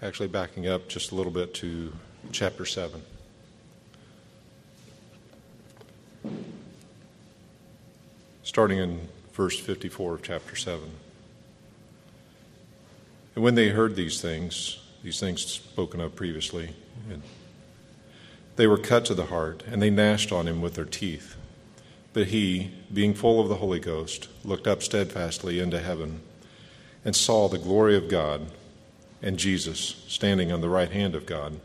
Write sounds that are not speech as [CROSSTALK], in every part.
actually backing up just a little bit to chapter 7. Starting in verse 54 of chapter 7. And when they heard these things, these things spoken of previously, they were cut to the heart, and they gnashed on him with their teeth. But he, being full of the Holy Ghost, looked up steadfastly into heaven and saw the glory of God and Jesus standing on the right hand of God,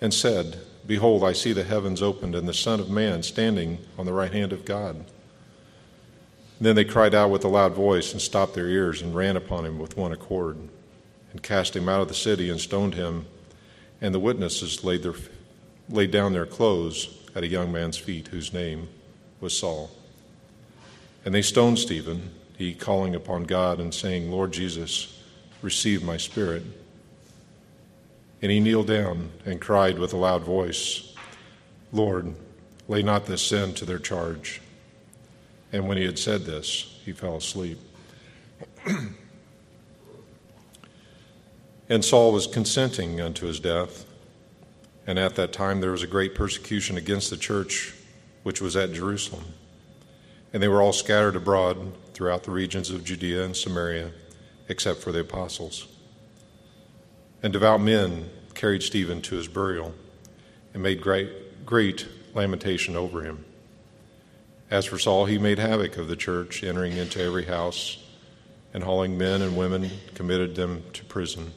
and said, Behold, I see the heavens opened and the Son of Man standing on the right hand of God. then they cried out with a loud voice and stopped their ears and ran upon him with one accord, and cast him out of the city and stoned him. And the witnesses laid, their, laid down their clothes at a young man's feet, whose name was Saul. And they stoned Stephen, he calling upon God and saying, Lord Jesus, receive my spirit. And he kneeled down and cried with a loud voice, Lord, lay not this sin to their charge. And when he had said this, he fell asleep. [CLEARS THROAT] and Saul was consenting unto his death. And at that time there was a great persecution against the church which was at Jerusalem. And they were all scattered abroad throughout the regions of Judea and Samaria, except for the apostles. And devout men carried Stephen to his burial and made great, great lamentation over him. As for Saul, he made havoc of the church, entering into every house and hauling men and women, committed them to prison.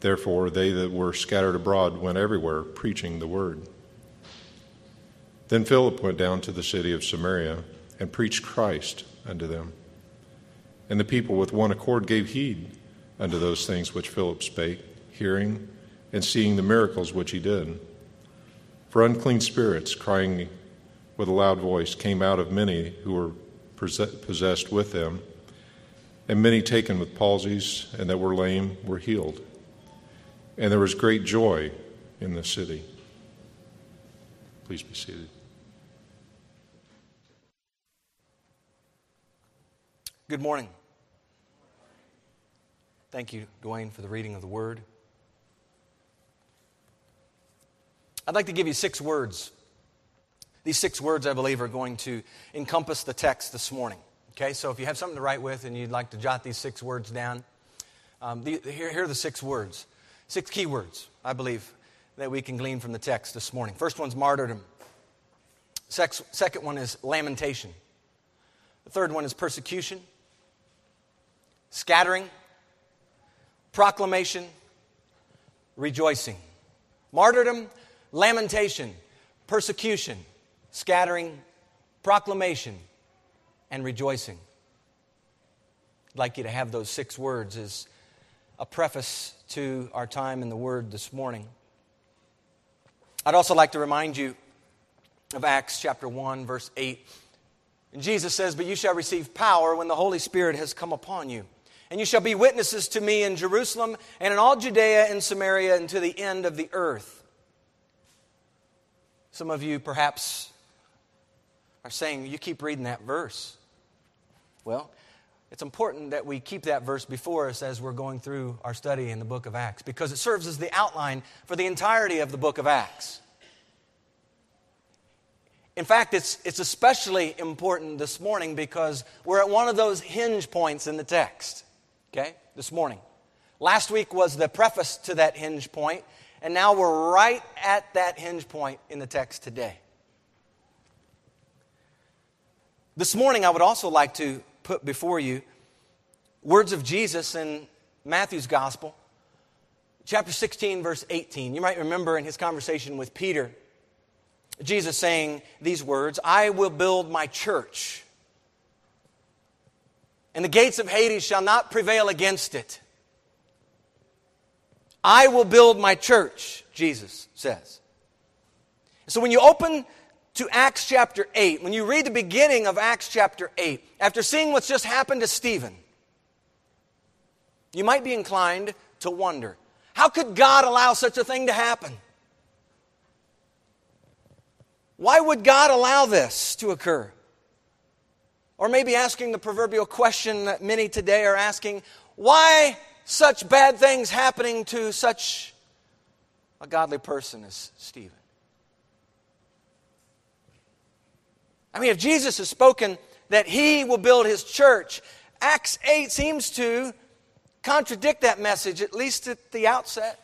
Therefore, they that were scattered abroad went everywhere preaching the word. Then Philip went down to the city of Samaria and preached Christ unto them. And the people with one accord gave heed unto those things which Philip spake, hearing and seeing the miracles which he did. For unclean spirits, crying with a loud voice, came out of many who were possessed with them, and many taken with palsies and that were lame were healed. And there was great joy in the city. Please be seated. Good morning. Thank you, Dwayne, for the reading of the word. I'd like to give you six words. These six words, I believe, are going to encompass the text this morning. Okay, so if you have something to write with and you'd like to jot these six words down, um, the, here, here are the six words, six key words, I believe, that we can glean from the text this morning. First one's martyrdom. Sex, second one is lamentation. The third one is persecution scattering, proclamation, rejoicing. Martyrdom, lamentation, persecution, scattering, proclamation, and rejoicing. I'd like you to have those six words as a preface to our time in the Word this morning. I'd also like to remind you of Acts chapter 1, verse 8. And Jesus says, But you shall receive power when the Holy Spirit has come upon you. And you shall be witnesses to me in Jerusalem and in all Judea and Samaria and to the end of the earth. Some of you perhaps are saying, You keep reading that verse. Well, it's important that we keep that verse before us as we're going through our study in the book of Acts because it serves as the outline for the entirety of the book of Acts. In fact, it's, it's especially important this morning because we're at one of those hinge points in the text okay, this morning. Last week was the preface to that hinge point, and now we're right at that hinge point in the text today. This morning, I would also like to put before you words of Jesus in Matthew's Gospel, chapter 16, verse 18. You might remember in his conversation with Peter, Jesus saying these words I will build my church and the gates of Hades shall not prevail against it. I will build my church, Jesus says. So when you open to Acts chapter 8, when you read the beginning of Acts chapter 8, after seeing what's just happened to Stephen, you might be inclined to wonder how could God allow such a thing to happen? Why would God allow this to occur? Or maybe asking the proverbial question that many today are asking why such bad things happening to such a godly person as Stephen? I mean, if Jesus has spoken that he will build his church, Acts 8 seems to contradict that message, at least at the outset.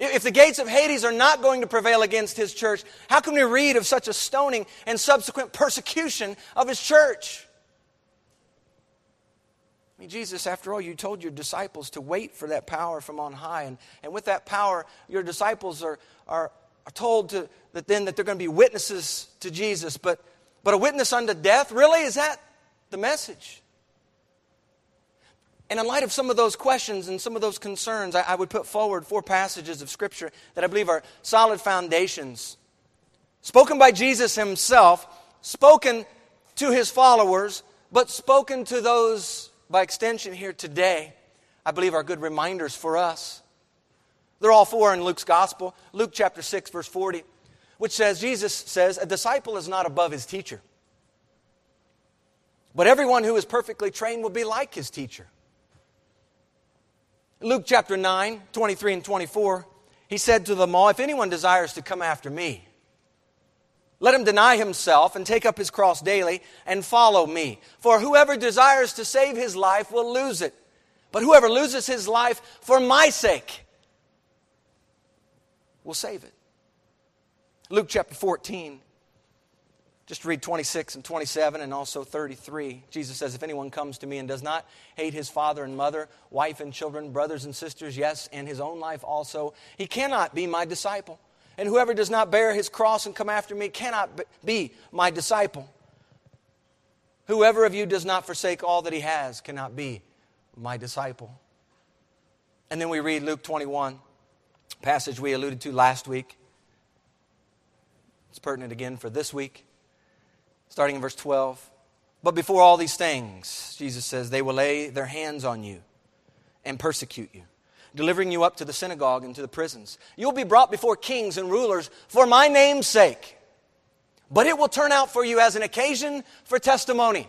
If the gates of Hades are not going to prevail against his church, how can we read of such a stoning and subsequent persecution of his church? I mean, Jesus, after all, you told your disciples to wait for that power from on high. And, and with that power, your disciples are, are, are told to, that then that they're going to be witnesses to Jesus. But, but a witness unto death? Really? Is that the message? And in light of some of those questions and some of those concerns, I, I, would put forward four passages of Scripture that I believe are solid foundations. Spoken by Jesus himself, spoken to his followers, but spoken to those by extension here today, I believe are good reminders for us. They're all four in Luke's Gospel. Luke chapter 6, verse 40, which says, Jesus says, A disciple is not above his teacher. But everyone who is perfectly trained will be like his teacher. Luke chapter 9, 23 and 24, he said to them all, If anyone desires to come after me, let him deny himself and take up his cross daily and follow me. For whoever desires to save his life will lose it. But whoever loses his life for my sake will save it. Luke chapter 14, just read 26 and 27 and also 33. Jesus says, If anyone comes to me and does not hate his father and mother, wife and children, brothers and sisters, yes, and his own life also, he cannot be my disciple. And whoever does not bear his cross and come after me cannot be my disciple. Whoever of you does not forsake all that he has cannot be my disciple. And then we read Luke 21, passage we alluded to last week. It's pertinent again for this week starting in verse 12. But before all these things, Jesus says, they will lay their hands on you and persecute you, delivering you up to the synagogue and to the prisons. You'll be brought before kings and rulers for my name's sake. But it will turn out for you as an occasion for testimony.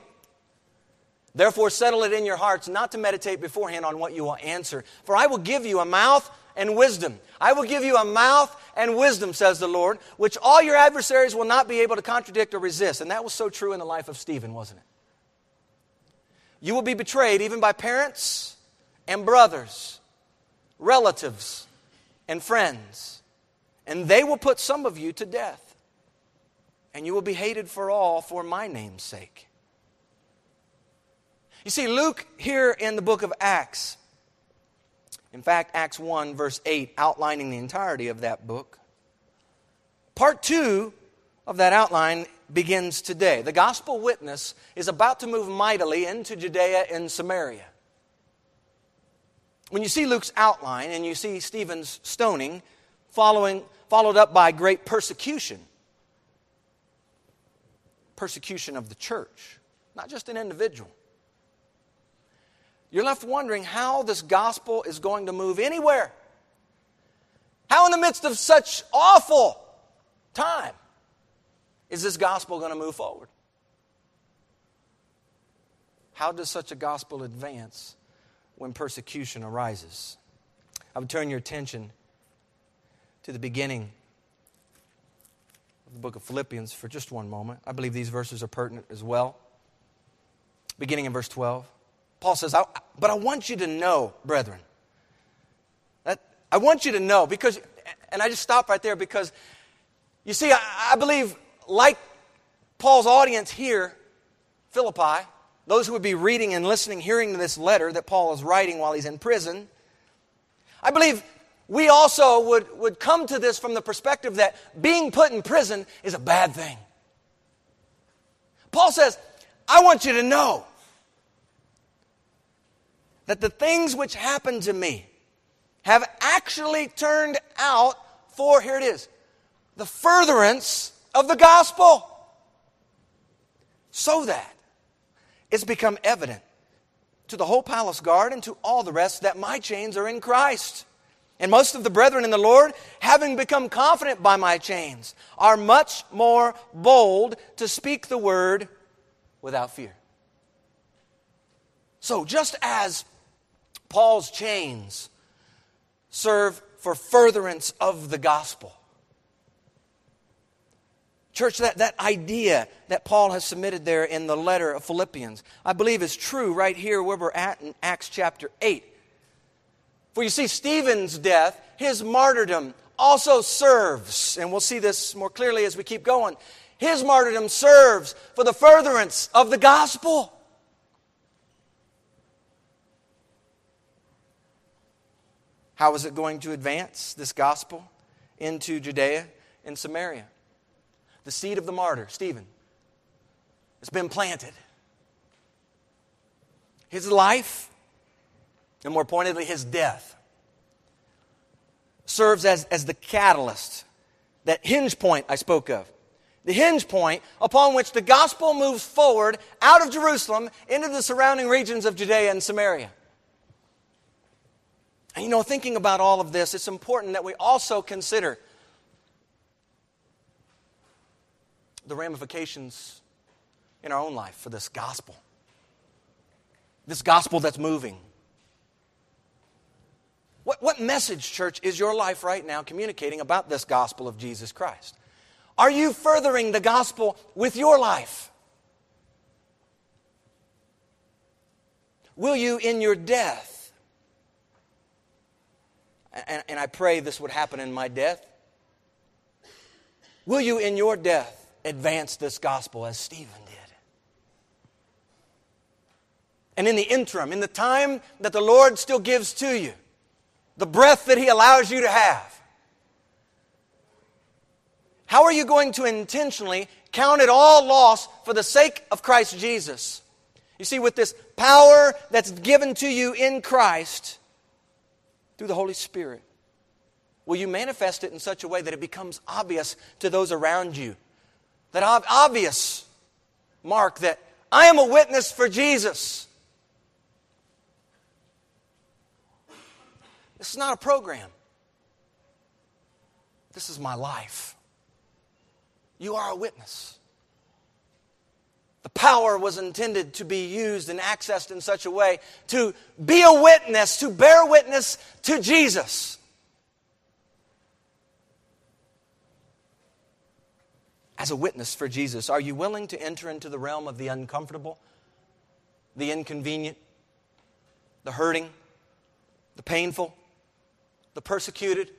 Therefore, settle it in your hearts not to meditate beforehand on what you will answer. For I will give you a mouth and wisdom. I will give you a mouth and wisdom, says the Lord, which all your adversaries will not be able to contradict or resist. And that was so true in the life of Stephen, wasn't it? You will be betrayed even by parents and brothers, relatives and friends, and they will put some of you to death. And you will be hated for all for my name's sake. You see, Luke here in the book of Acts in fact, Acts 1, verse 8, outlining the entirety of that book. Part 2 of that outline begins today. The gospel witness is about to move mightily into Judea and Samaria. When you see Luke's outline and you see Stephen's stoning, following, followed up by great persecution, persecution of the church, not just an individual you're left wondering how this gospel is going to move anywhere. How, in the midst of such awful time, is this gospel going to move forward? How does such a gospel advance when persecution arises? I would turn your attention to the beginning of the book of Philippians for just one moment. I believe these verses are pertinent as well. Beginning in verse 12. Paul says, I, But I want you to know, brethren, that I want you to know, because, and I just stop right there because, you see, I, I believe, like Paul's audience here, Philippi, those who would be reading and listening, hearing this letter that Paul is writing while he's in prison, I believe we also would, would come to this from the perspective that being put in prison is a bad thing. Paul says, I want you to know that the things which happened to me have actually turned out for, here it is, the furtherance of the gospel. So that it's become evident to the whole palace guard and to all the rest that my chains are in Christ. And most of the brethren in the Lord, having become confident by my chains, are much more bold to speak the word without fear. So, just as Paul's chains serve for furtherance of the gospel. Church, that, that idea that Paul has submitted there in the letter of Philippians, I believe is true right here where we're at in Acts chapter 8. For you see, Stephen's death, his martyrdom, also serves, and we'll see this more clearly as we keep going. His martyrdom serves for the furtherance of the gospel. How is it going to advance this gospel into Judea and Samaria? The seed of the martyr, Stephen, has been planted. His life, and more pointedly, his death, serves as, as the catalyst, that hinge point I spoke of. The hinge point upon which the gospel moves forward out of Jerusalem into the surrounding regions of Judea and Samaria. And you know, thinking about all of this, it's important that we also consider the ramifications in our own life for this gospel. This gospel that's moving. What, what message, church, is your life right now communicating about this gospel of Jesus Christ? Are you furthering the gospel with your life? Will you, in your death, and, and I pray this would happen in my death, will you, in your death, advance this gospel as Stephen did. And in the interim, in the time that the Lord still gives to you, the breath that He allows you to have, how are you going to intentionally count it all loss for the sake of Christ Jesus? You see, with this power that's given to you in Christ through the Holy Spirit, will you manifest it in such a way that it becomes obvious to those around you that obvious mark that I am a witness for Jesus. This is not a program. This is my life. You are a witness. The power was intended to be used and accessed in such a way to be a witness, to bear witness to Jesus. as a witness for Jesus? Are you willing to enter into the realm of the uncomfortable, the inconvenient, the hurting, the painful, the persecuted,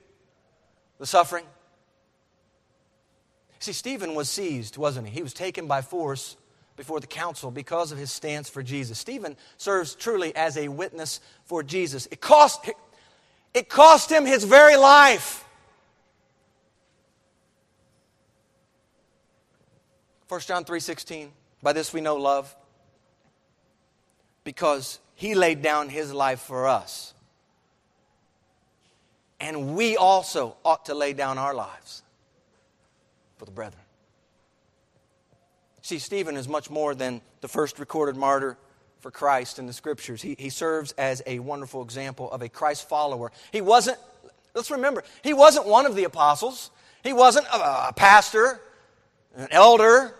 the suffering? See, Stephen was seized, wasn't he? He was taken by force before the council because of his stance for Jesus. Stephen serves truly as a witness for Jesus. It cost, it cost him his very life. 1 John 3:16 By this we know love because he laid down his life for us. And we also ought to lay down our lives for the brethren. See, Stephen is much more than the first recorded martyr for Christ in the scriptures. He, he serves as a wonderful example of a Christ follower. He wasn't, let's remember, he wasn't one of the apostles, he wasn't a, a pastor, an elder,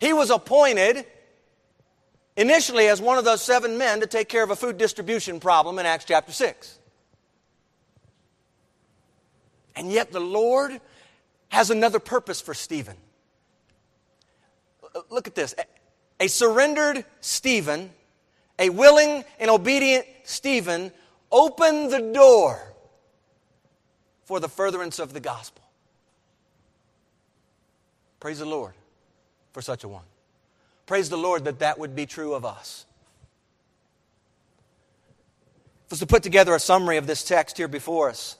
he was appointed initially as one of those seven men to take care of a food distribution problem in Acts chapter 6. And yet the Lord has another purpose for Stephen. Look at this. A surrendered Stephen, a willing and obedient Stephen, opened the door for the furtherance of the gospel. Praise the Lord for such a one. Praise the Lord that that would be true of us. If was to put together a summary of this text here before us,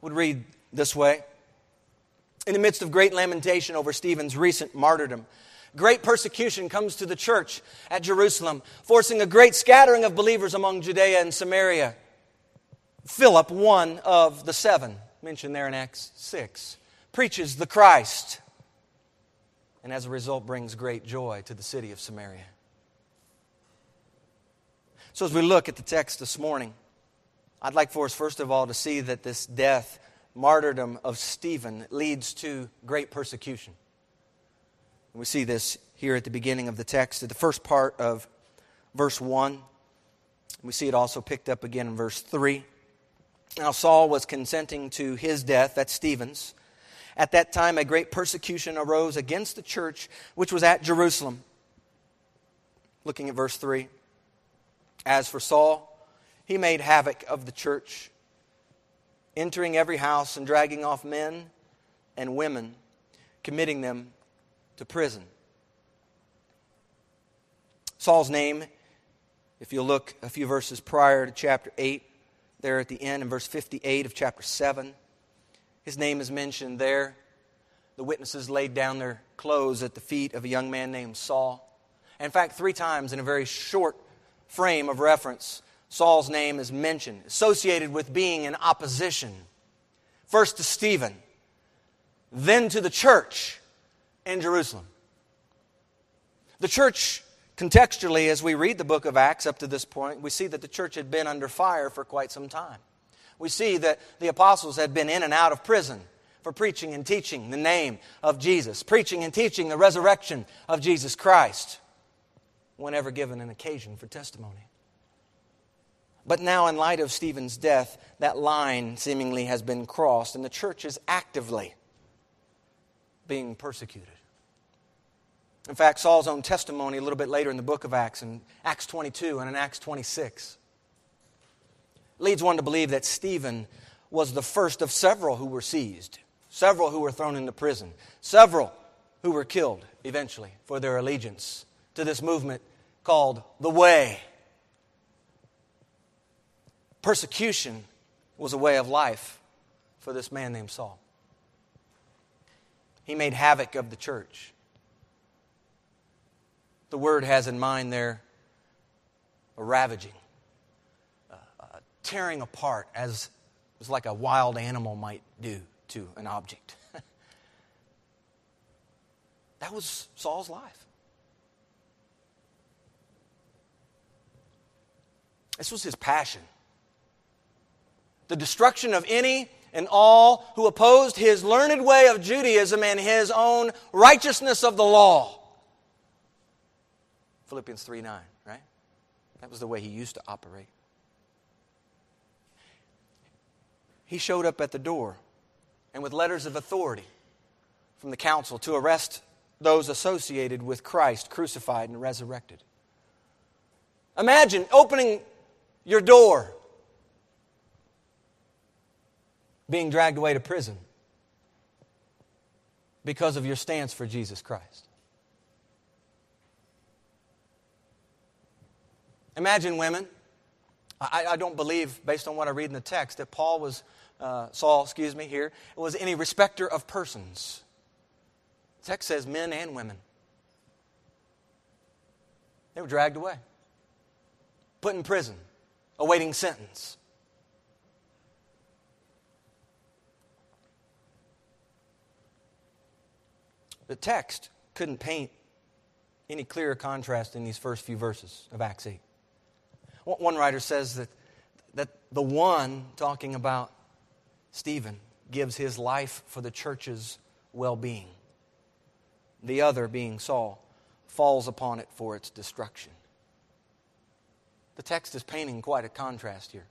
would read this way. In the midst of great lamentation over Stephen's recent martyrdom, great persecution comes to the church at Jerusalem, forcing a great scattering of believers among Judea and Samaria. Philip, one of the seven, mentioned there in Acts 6, preaches the Christ, and as a result brings great joy to the city of Samaria. So, as we look at the text this morning, I'd like for us, first of all, to see that this death, martyrdom of Stephen, leads to great persecution. we see this here at the beginning of the text, at the first part of verse 1. We see it also picked up again in verse 3. Now, Saul was consenting to his death, that's Stephen's. At that time, a great persecution arose against the church which was at Jerusalem. Looking at verse 3. As for Saul, he made havoc of the church, entering every house and dragging off men and women, committing them to prison. Saul's name, if you look a few verses prior to chapter 8, there at the end in verse 58 of chapter 7, his name is mentioned there. The witnesses laid down their clothes at the feet of a young man named Saul. In fact, three times in a very short frame of reference, Saul's name is mentioned, associated with being in opposition. First to Stephen, then to the church in Jerusalem. The church Contextually, as we read the book of Acts up to this point, we see that the church had been under fire for quite some time. We see that the apostles had been in and out of prison for preaching and teaching the name of Jesus, preaching and teaching the resurrection of Jesus Christ, whenever given an occasion for testimony. But now, in light of Stephen's death, that line seemingly has been crossed, and the church is actively being persecuted. In fact, Saul's own testimony a little bit later in the book of Acts, in Acts 22 and in Acts 26, leads one to believe that Stephen was the first of several who were seized, several who were thrown into prison, several who were killed eventually for their allegiance to this movement called the Way. Persecution was a way of life for this man named Saul. He made havoc of the church the word has in mind there a ravaging, uh, tearing apart as, as like a wild animal might do to an object. [LAUGHS] that was Saul's life. This was his passion. The destruction of any and all who opposed his learned way of Judaism and his own righteousness of the law. Philippians 3 9, right? That was the way he used to operate. He showed up at the door and with letters of authority from the council to arrest those associated with Christ crucified and resurrected. Imagine opening your door, being dragged away to prison because of your stance for Jesus Christ. Imagine women. I, I, don't believe, based on what I read in the text, that Paul was, uh, Saul, excuse me, here, was any respecter of persons. The text says men and women. They were dragged away, put in prison, awaiting sentence. The text couldn't paint any clearer contrast in these first few verses of Acts 8. One writer says that, that the one talking about Stephen gives his life for the church's well being, the other, being Saul, falls upon it for its destruction. The text is painting quite a contrast here.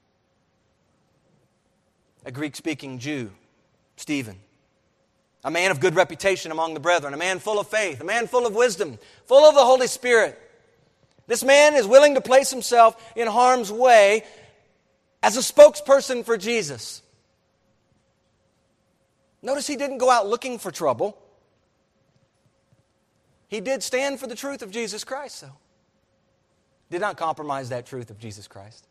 A Greek speaking Jew, Stephen, a man of good reputation among the brethren, a man full of faith, a man full of wisdom, full of the Holy Spirit this man is willing to place himself in harm's way as a spokesperson for Jesus. Notice he didn't go out looking for trouble. He did stand for the truth of Jesus Christ, though. Did not compromise that truth of Jesus Christ.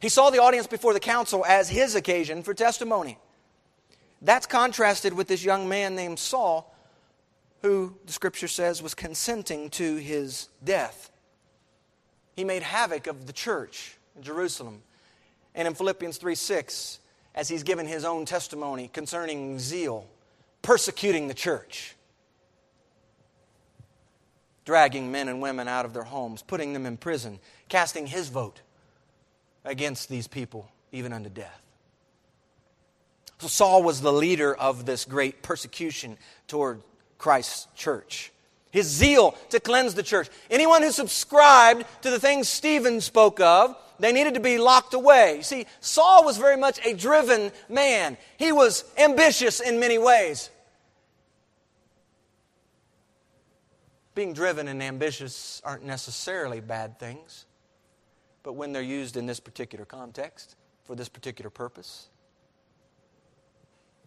He saw the audience before the council as his occasion for testimony. That's contrasted with this young man named Saul, who the scripture says was consenting to his death. He made havoc of the church in Jerusalem. And in Philippians 3 6, as he's given his own testimony concerning zeal, persecuting the church, dragging men and women out of their homes, putting them in prison, casting his vote against these people, even unto death. So Saul was the leader of this great persecution toward Christ's church. his zeal to cleanse the church. Anyone who subscribed to the things Stephen spoke of, they needed to be locked away. You see, Saul was very much a driven man, he was ambitious in many ways. Being driven and ambitious aren't necessarily bad things, but when they're used in this particular context, for this particular purpose,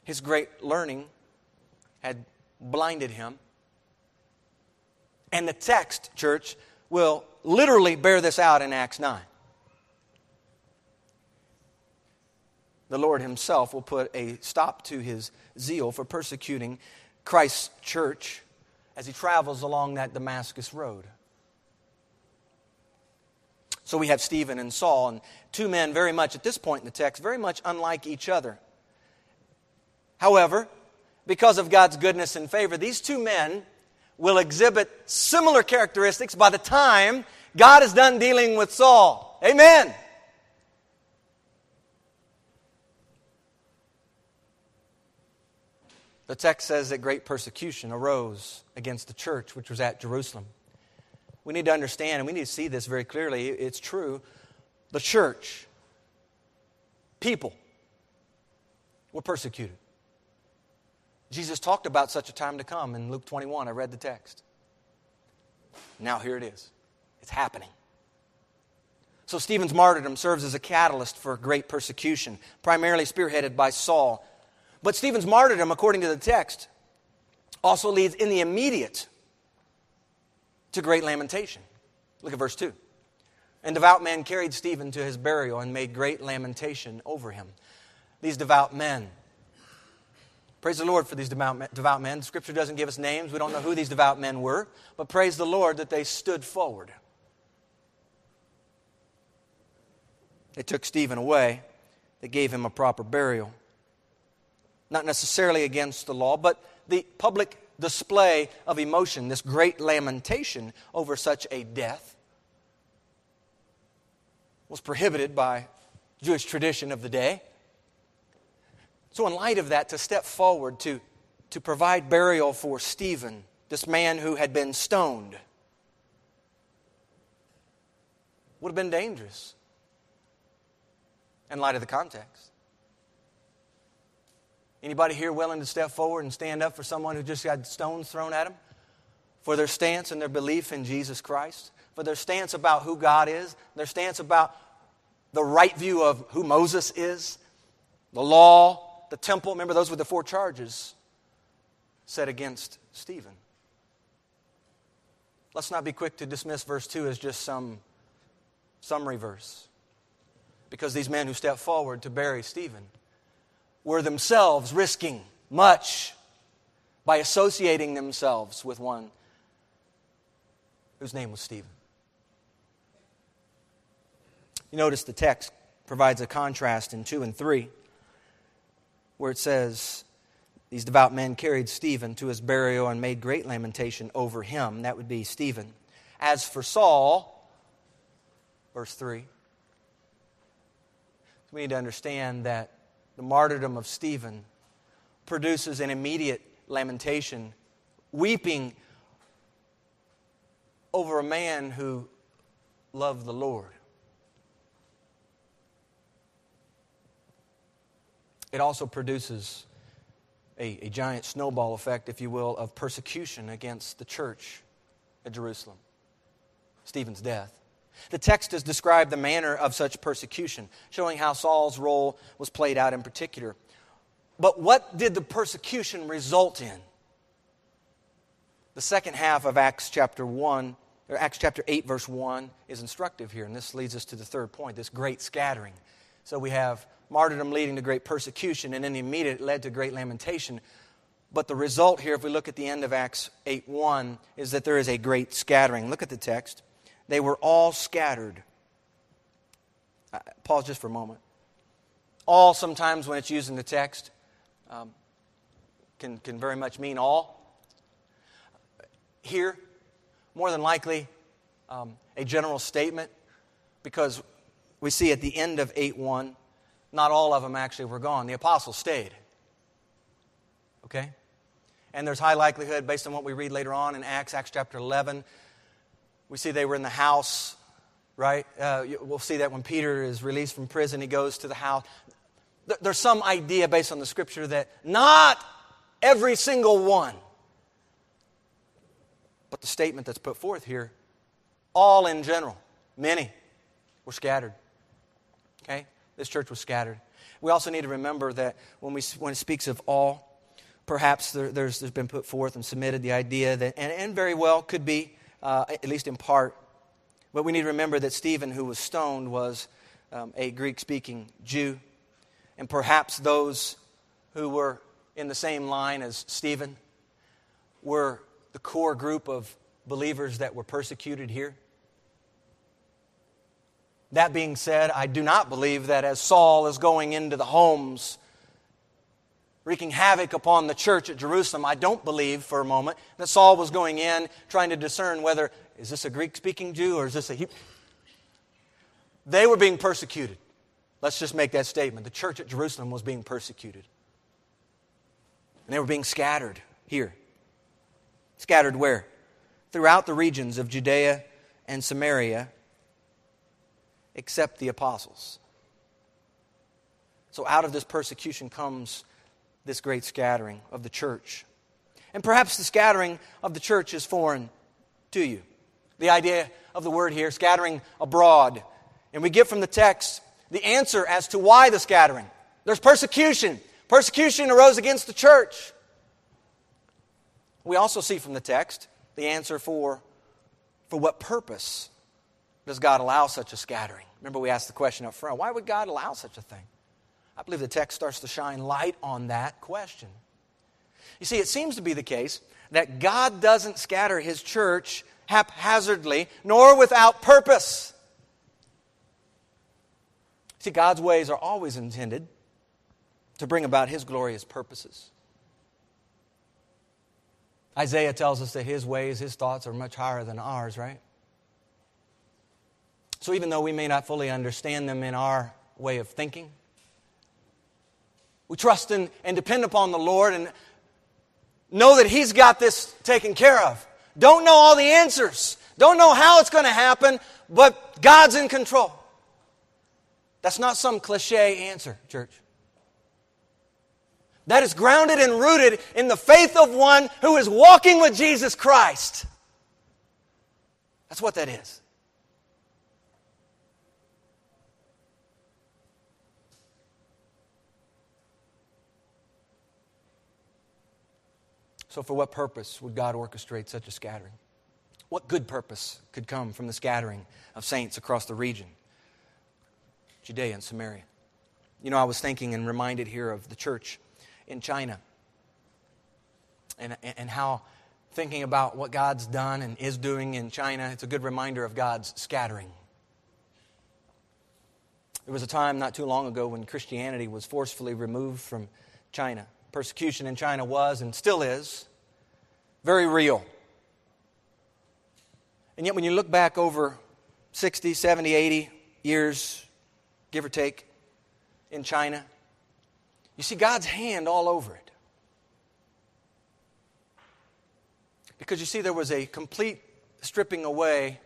his great learning had blinded him and the text, church, will literally bear this out in Acts 9. The Lord Himself will put a stop to His zeal for persecuting Christ's church as He travels along that Damascus road. So we have Stephen and Saul, and two men very much, at this point in the text, very much unlike each other. However, because of God's goodness and favor, these two men will exhibit similar characteristics by the time God is done dealing with Saul. Amen. The text says that great persecution arose against the church which was at Jerusalem. We need to understand, and we need to see this very clearly. It's true. The church, people, were persecuted. Jesus talked about such a time to come in Luke 21. I read the text. Now here it is. It's happening. So Stephen's martyrdom serves as a catalyst for great persecution, primarily spearheaded by Saul. But Stephen's martyrdom, according to the text, also leads in the immediate to great lamentation. Look at verse 2. And devout men carried Stephen to his burial and made great lamentation over him. These devout men Praise the Lord for these devout men. Scripture doesn't give us names. We don't know who these devout men were, but praise the Lord that they stood forward. They took Stephen away, they gave him a proper burial. Not necessarily against the law, but the public display of emotion, this great lamentation over such a death, was prohibited by Jewish tradition of the day. So, in light of that, to step forward to, to provide burial for Stephen, this man who had been stoned, would have been dangerous in light of the context. Anybody here willing to step forward and stand up for someone who just had stones thrown at them? For their stance and their belief in Jesus Christ? For their stance about who God is? Their stance about the right view of who Moses is? The law, the temple. Remember, those were the four charges set against Stephen. Let's not be quick to dismiss verse 2 as just some summary verse. Because these men who stepped forward to bury Stephen were themselves risking much by associating themselves with one whose name was Stephen. You notice the text provides a contrast in 2 and 3 where it says, These devout men carried Stephen to his burial and made great lamentation over him. That would be Stephen. As for Saul, verse 3, we need to understand that the martyrdom of Stephen produces an immediate lamentation, weeping over a man who loved the Lord. It also produces a, a giant snowball effect, if you will, of persecution against the church at Jerusalem. Stephen's death. The text has described the manner of such persecution, showing how Saul's role was played out in particular. But what did the persecution result in? The second half of Acts chapter 1, or Acts chapter 8, verse 1, is instructive here, and this leads us to the third point this great scattering. So we have martyrdom leading to great persecution, and then the immediate it led to great lamentation. But the result here, if we look at the end of Acts 8 1, is that there is a great scattering. Look at the text. They were all scattered. Uh, pause just for a moment. All, sometimes when it's used in the text, um, can, can very much mean all. Here, more than likely, um, a general statement, because we see at the end of 8 1 not all of them actually were gone. The apostles stayed. Okay? And there's high likelihood, based on what we read later on in Acts, Acts chapter 11, we see they were in the house, right? Uh, we'll see that when Peter is released from prison, he goes to the house. There's some idea based on the scripture that not every single one, but the statement that's put forth here, all in general, many were scattered. Okay? This church was scattered. We also need to remember that when, we, when it speaks of all, perhaps there, there's, there's been put forth and submitted the idea that, and, and very well could be, uh, at least in part, but we need to remember that Stephen, who was stoned, was um, a Greek speaking Jew. And perhaps those who were in the same line as Stephen were the core group of believers that were persecuted here. That being said, I do not believe that as Saul is going into the homes, wreaking havoc upon the church at Jerusalem, I don't believe for a moment that Saul was going in trying to discern whether is this a Greek speaking Jew or is this a Hebrew? They were being persecuted. Let's just make that statement. The church at Jerusalem was being persecuted. And they were being scattered here. Scattered where? Throughout the regions of Judea and Samaria except the apostles. So, out of this persecution comes this great scattering of the church. And perhaps the scattering of the church is foreign to you. The idea of the word here, scattering abroad. And we get from the text the answer as to why the scattering. There's persecution. Persecution arose against the church. We also see from the text the answer for, for what purpose does God allow such a scattering? Remember, we asked the question up front why would God allow such a thing? I believe the text starts to shine light on that question. You see, it seems to be the case that God doesn't scatter his church haphazardly nor without purpose. See, God's ways are always intended to bring about his glorious purposes. Isaiah tells us that his ways, his thoughts are much higher than ours, right? So even though we may not fully understand them in our way of thinking, we trust in, and depend upon the Lord and know that He's got this taken care of. Don't know all the answers, don't know how it's going to happen, but God's in control. That's not some cliche answer, church. That is grounded and rooted in the faith of one who is walking with Jesus Christ. That's what that is. So, for what purpose would God orchestrate such a scattering? What good purpose could come from the scattering of saints across the region, Judea and Samaria? You know, I was thinking and reminded here of the church in China and, and how thinking about what God's done and is doing in China, it's a good reminder of God's scattering. There was a time not too long ago when Christianity was forcefully removed from China persecution in China was and still is very real. And yet, when you look back over 60, 70, 80 years, give or take, in China, you see God's hand all over it. Because you see, there was a complete stripping away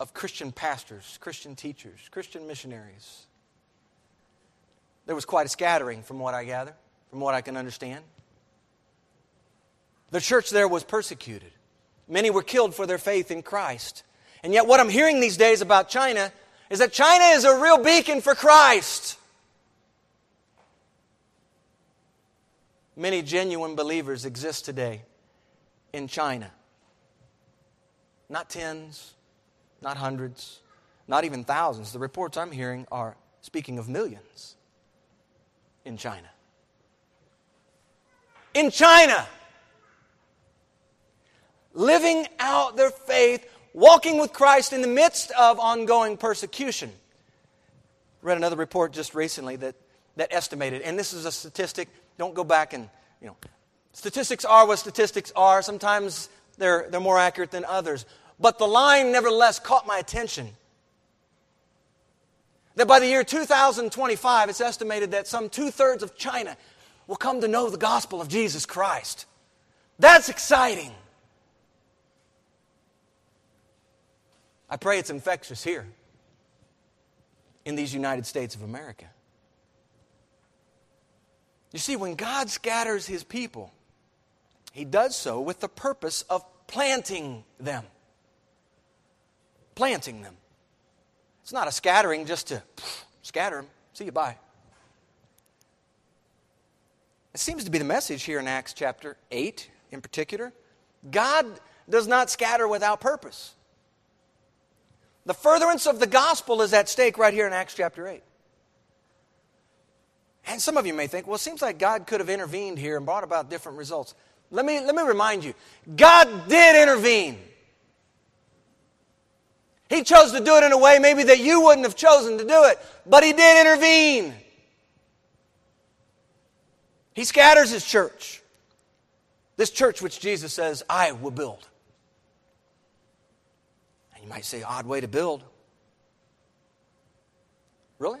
of Christian pastors, Christian teachers, Christian missionaries. There was quite a scattering, from what I gather from what I can understand. The church there was persecuted. Many were killed for their faith in Christ. And yet, what I'm hearing these days about China is that China is a real beacon for Christ. Many genuine believers exist today in China. Not tens, not hundreds, not even thousands. The reports I'm hearing are speaking of millions in China in China, living out their faith, walking with Christ in the midst of ongoing persecution. Read another report just recently that, that estimated, and this is a statistic, don't go back and, you know, statistics are what statistics are. Sometimes they're, they're more accurate than others. But the line nevertheless caught my attention. That by the year 2025, it's estimated that some two thirds of China will come to know the gospel of Jesus Christ. That's exciting. I pray it's infectious here in these United States of America. You see, when God scatters his people, he does so with the purpose of planting them. Planting them. It's not a scattering just to scatter them. See you, bye. It seems to be the message here in Acts chapter 8 in particular. God does not scatter without purpose. The furtherance of the gospel is at stake right here in Acts chapter 8. And some of you may think, well, it seems like God could have intervened here and brought about different results. Let me, let me remind you God did intervene. He chose to do it in a way maybe that you wouldn't have chosen to do it, but He did intervene. He scatters His church. This church which Jesus says, I will build. And you might say, odd way to build. Really?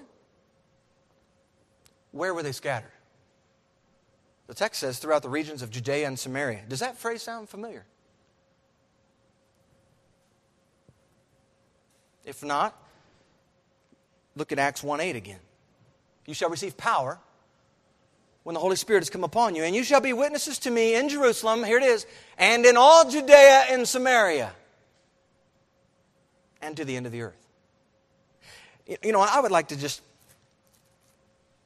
Where were they scattered? The text says throughout the regions of Judea and Samaria. Does that phrase sound familiar? If not, look at Acts 1 8 again. You shall receive power when the Holy Spirit has come upon you, and you shall be witnesses to me in Jerusalem, here it is, and in all Judea and Samaria, and to the end of the earth. You know, I would like to just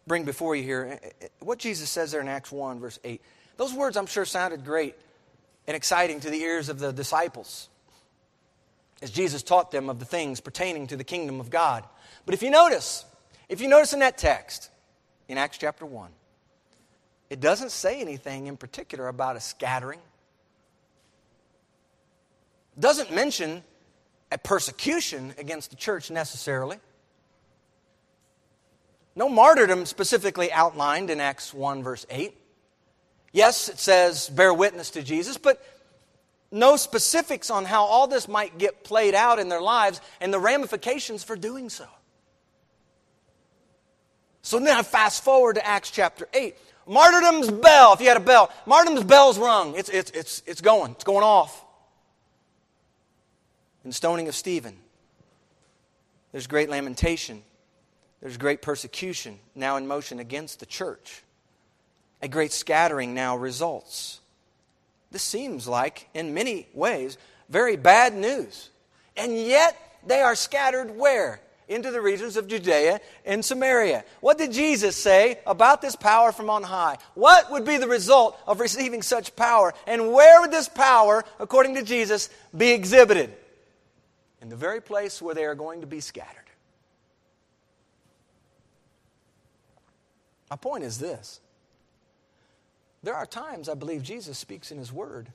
bring before you here eh, eh, what Jesus says there in Acts 1, verse 8. Those words, I'm sure, sounded great and exciting to the ears of the disciples as Jesus taught them of the things pertaining to the kingdom of God. But if you notice, if you notice in that text, in Acts chapter 1, it doesn't say anything in particular about a scattering. It doesn't mention a persecution against the church necessarily. No martyrdom specifically outlined in Acts 1, verse 8. Yes, it says bear witness to Jesus, but no specifics on how all this might get played out in their lives and the ramifications for doing so. So now fast forward to Acts chapter 8. Martyrdom's bell, if you had a bell, martyrdom's bell's rung. It's, it's, it's, it's going, it's going off. In stoning of Stephen, there's great lamentation. There's great persecution now in motion against the church. A great scattering now results. This seems like, in many ways, very bad news. And yet, they are scattered where? Into the regions of Judea and Samaria. What did Jesus say about this power from on high? What would be the result of receiving such power? And where would this power, according to Jesus, be exhibited? In the very place where they are going to be scattered. My point is this there are times I believe Jesus speaks in His Word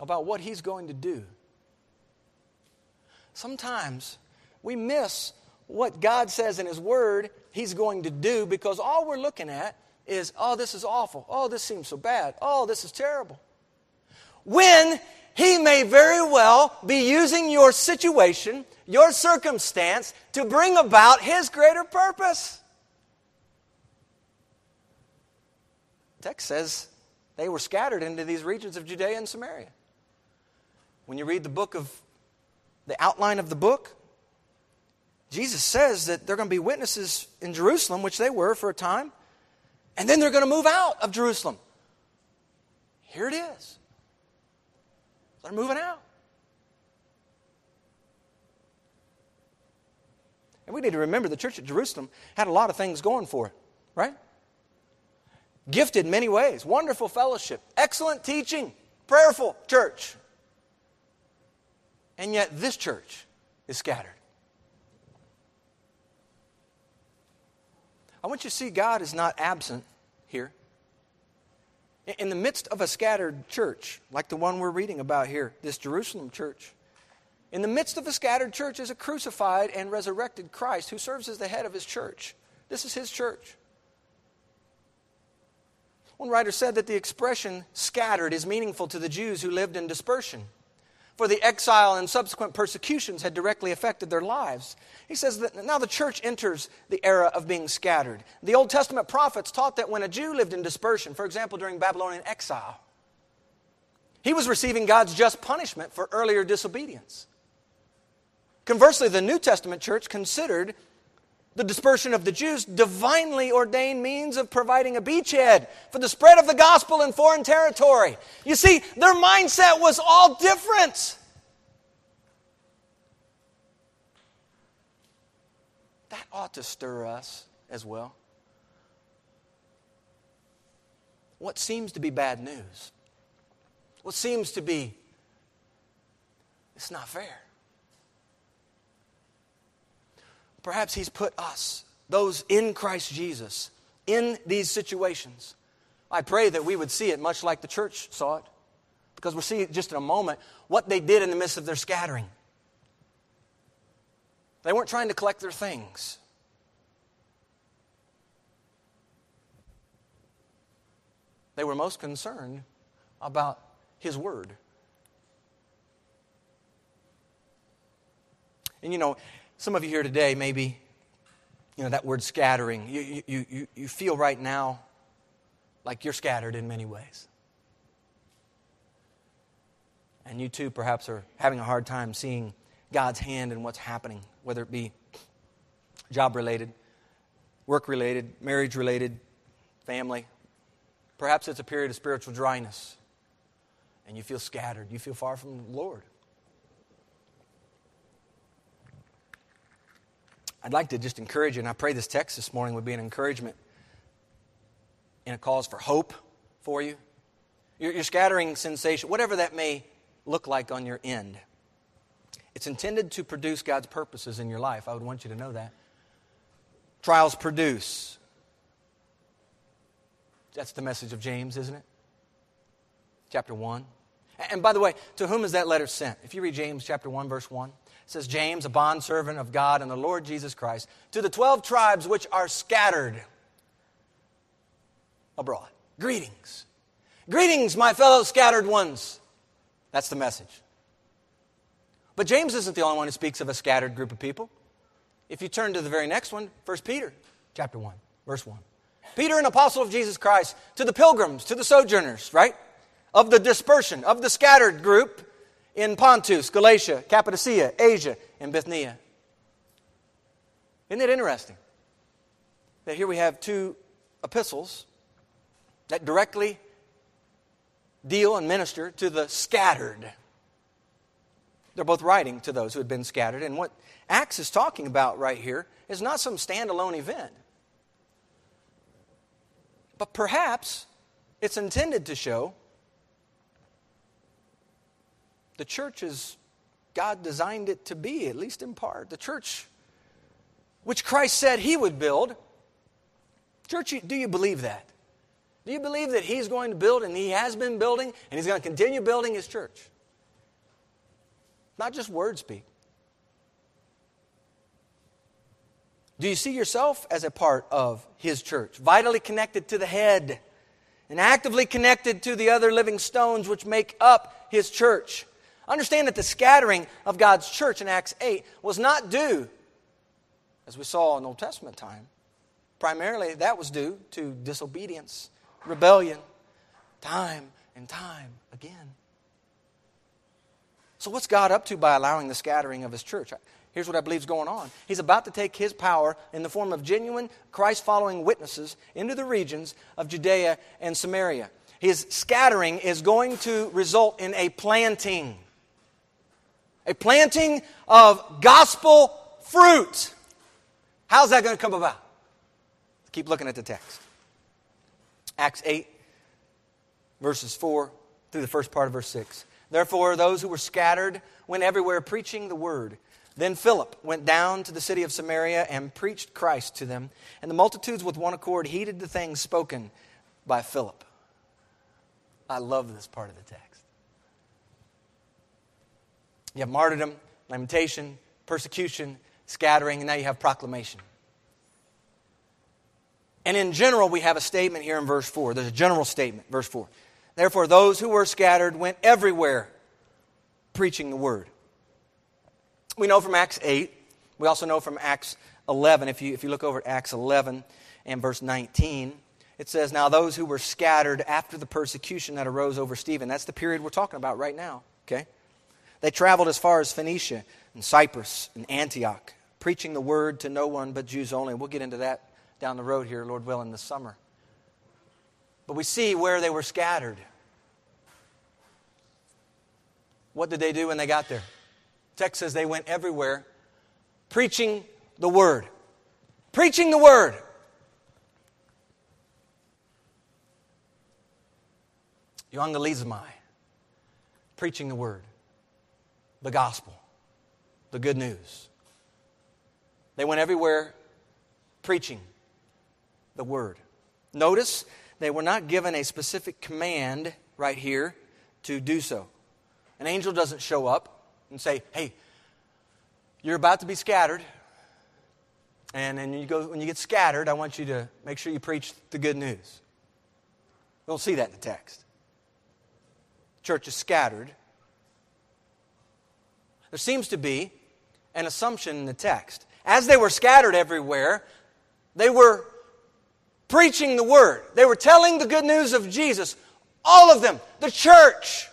about what He's going to do. Sometimes we miss what God says in His Word He's going to do because all we're looking at is, oh, this is awful. Oh, this seems so bad. Oh, this is terrible. When He may very well be using your situation, your circumstance, to bring about His greater purpose. text says they were scattered into these regions of Judea and Samaria. When you read the book of the outline of the book, Jesus says that they're going to be witnesses in Jerusalem, which they were for a time, and then they're going to move out of Jerusalem. Here it is. They're moving out. And we need to remember the church at Jerusalem had a lot of things going for it, right? Gifted in many ways, wonderful fellowship, excellent teaching, prayerful church. And yet, this church is scattered. I want you to see God is not absent here. In the midst of a scattered church, like the one we're reading about here, this Jerusalem church, in the midst of a scattered church is a crucified and resurrected Christ who serves as the head of his church. This is his church. One writer said that the expression scattered is meaningful to the Jews who lived in dispersion, for the exile and subsequent persecutions had directly affected their lives. He says that now the church enters the era of being scattered. The Old Testament prophets taught that when a Jew lived in dispersion, for example, during Babylonian exile, He was receiving God's just punishment for earlier disobedience. Conversely, the New Testament church considered the dispersion of the Jews divinely ordained means of providing a beachhead for the spread of the gospel in foreign territory. You see, their mindset was all different. That ought to stir us as well. What seems to be bad news, what seems to be, it's not fair. Perhaps He's put us, those in Christ Jesus, in these situations. I pray that we would see it much like the church saw it, because we'll see just in a moment what they did in the midst of their scattering. They weren't trying to collect their things. They were most concerned about His Word. And you know, some of you here today, maybe, you know, that word scattering, you, you, you, you feel right now like you're scattered in many ways. And you too, perhaps, are having a hard time seeing God's hand in what's happening, whether it be job related, work related, marriage related, family. Perhaps it's a period of spiritual dryness, and you feel scattered. You feel far from the Lord. I'd like to just encourage you, and I pray this text this morning would be an encouragement and a cause for hope for you. Your, your scattering sensation, whatever that may look like on your end, it's intended to produce God's purposes in your life. I would want you to know that. Trials produce. That's the message of James, isn't it? Chapter 1. And by the way, to whom is that letter sent? If you read James chapter 1, verse 1, says James, a bondservant of God and the Lord Jesus Christ, to the 12 tribes which are scattered abroad. Greetings. Greetings, my fellow scattered ones. That's the message. But James isn't the only one who speaks of a scattered group of people. If you turn to the very next one, 1 Peter chapter 1, verse 1. Peter, an apostle of Jesus Christ, to the pilgrims, to the sojourners, right? Of the dispersion, of the scattered group in Pontus, Galatia, Cappadocia, Asia, and Bithynia. Isn't it interesting that here we have two epistles that directly deal and minister to the scattered? They're both writing to those who had been scattered. And what Acts is talking about right here is not some standalone event. But perhaps it's intended to show the church is God designed it to be, at least in part. The church, which Christ said he would build. Church, do you believe that? Do you believe that he's going to build and he has been building and he's going to continue building his church? Not just word speak. Do you see yourself as a part of his church, vitally connected to the head and actively connected to the other living stones which make up his church? Understand that the scattering of God's church in Acts 8 was not due, as we saw in Old Testament time. Primarily, that was due to disobedience, rebellion, time and time again. So, what's God up to by allowing the scattering of His church? Here's what I believe is going on. He's about to take His power in the form of genuine Christ following witnesses into the regions of Judea and Samaria. His scattering is going to result in a planting a planting of gospel fruit. How's that going to come about? Keep looking at the text. Acts 8, verses 4 through the first part of verse 6. Therefore, those who were scattered went everywhere preaching the word. Then Philip went down to the city of Samaria and preached Christ to them. And the multitudes with one accord heeded the things spoken by Philip. I love this part of the text. You have martyrdom, lamentation, persecution, scattering, and now you have proclamation. And in general, we have a statement here in verse 4. There's a general statement, verse 4. Therefore, those who were scattered went everywhere preaching the word. We know from Acts 8. We also know from Acts 11. If you, if you look over at Acts 11 and verse 19, It says, Now those who were scattered after the persecution that arose over Stephen, that's the period we're talking about right now, okay? They traveled as far as Phoenicia and Cyprus and Antioch, preaching the word to no one but Jews only. We'll get into that down the road here, Lord willing, this summer. But we see where they were scattered. What did they do when they got there? text says they went everywhere preaching the word. Preaching the word. Evangelizomai. Preaching the word. The gospel. The good news. They went everywhere preaching the word. Notice they were not given a specific command right here to do so. An angel doesn't show up and say, hey, you're about to be scattered. And then you go, when you get scattered, I want you to make sure you preach the good news. We don't see that in the text. church is scattered. There seems to be an assumption in the text. As they were scattered everywhere, they were preaching the word. They were telling the good news of Jesus. All of them, the church.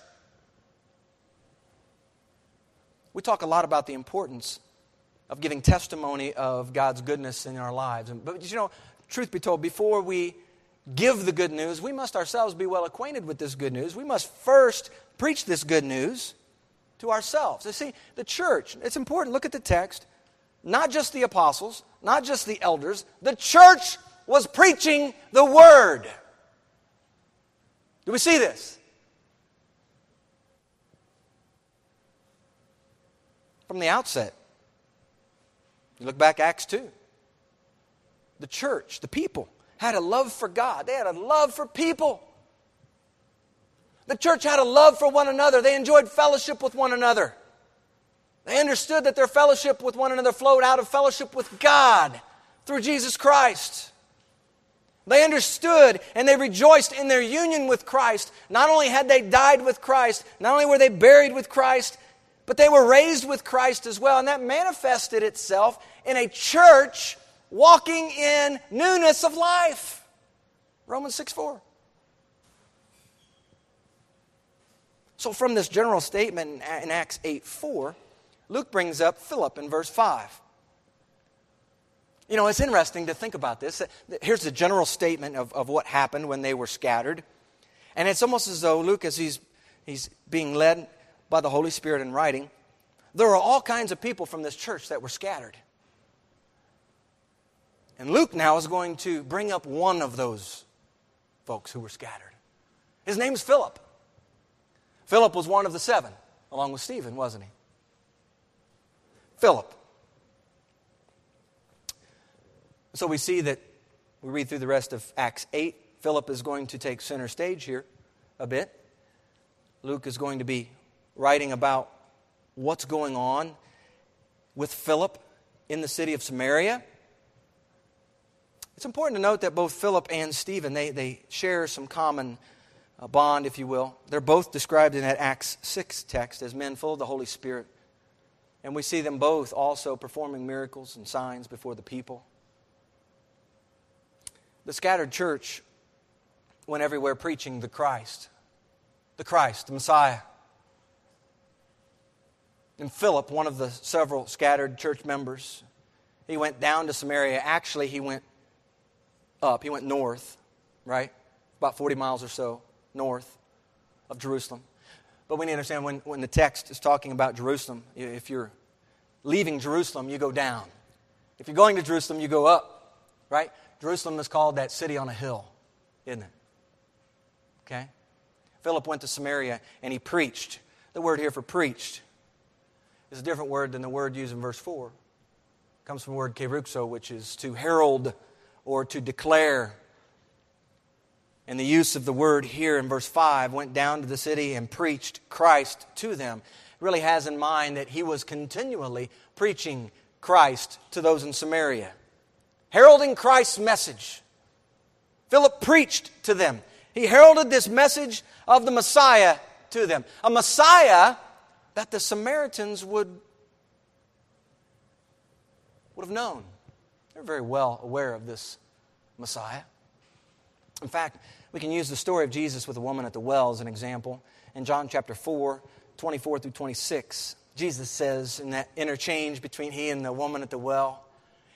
We talk a lot about the importance of giving testimony of God's goodness in our lives. But you know, truth be told, before we give the good news, we must ourselves be well acquainted with this good news. We must first preach this good news to ourselves. You see, the church, it's important. Look at the text. Not just the apostles, not just the elders, the church was preaching the word. Do we see this? From the outset. You look back Acts 2. The church, the people, had a love for God. They had a love for people. The church had a love for one another. They enjoyed fellowship with one another. They understood that their fellowship with one another flowed out of fellowship with God through Jesus Christ. They understood and they rejoiced in their union with Christ. Not only had they died with Christ, not only were they buried with Christ, but they were raised with Christ as well. And that manifested itself in a church walking in newness of life. Romans 6 4. So, from this general statement in Acts 8 4, Luke brings up Philip in verse 5. You know, it's interesting to think about this. Here's the general statement of, of what happened when they were scattered. And it's almost as though Luke, as he's, he's being led by the Holy Spirit in writing, there are all kinds of people from this church that were scattered. And Luke now is going to bring up one of those folks who were scattered. His name's Philip. Philip was one of the seven, along with Stephen, wasn't he? Philip. So we see that we read through the rest of Acts 8. Philip is going to take center stage here a bit. Luke is going to be writing about what's going on with Philip in the city of Samaria. It's important to note that both Philip and Stephen, they, they share some common uh, bond, if you will. They're both described in that Acts 6 text as men full of the Holy Spirit. And we see them both also performing miracles and signs before the people. The scattered church went everywhere preaching the Christ, the Christ, the Messiah. And Philip, one of the several scattered church members, he went down to Samaria. Actually, he went up, he went north, right? About 40 miles or so north of Jerusalem. But we need to understand when, when the text is talking about Jerusalem, if you're leaving Jerusalem, you go down. If you're going to Jerusalem, you go up, right? Jerusalem is called that city on a hill, isn't it? Okay? Philip went to Samaria and he preached. The word here for preached is a different word than the word used in verse 4. It comes from the word keruxo, which is to herald or to declare. And the use of the word here in verse 5 went down to the city and preached Christ to them. Really has in mind that he was continually preaching Christ to those in Samaria, heralding Christ's message. Philip preached to them. He heralded this message of the Messiah to them. A Messiah that the Samaritans would, would have known. They're very well aware of this Messiah. In fact, we can use the story of Jesus with the woman at the well as an example. In John chapter 4, 24 through 26, Jesus says in that interchange between he and the woman at the well,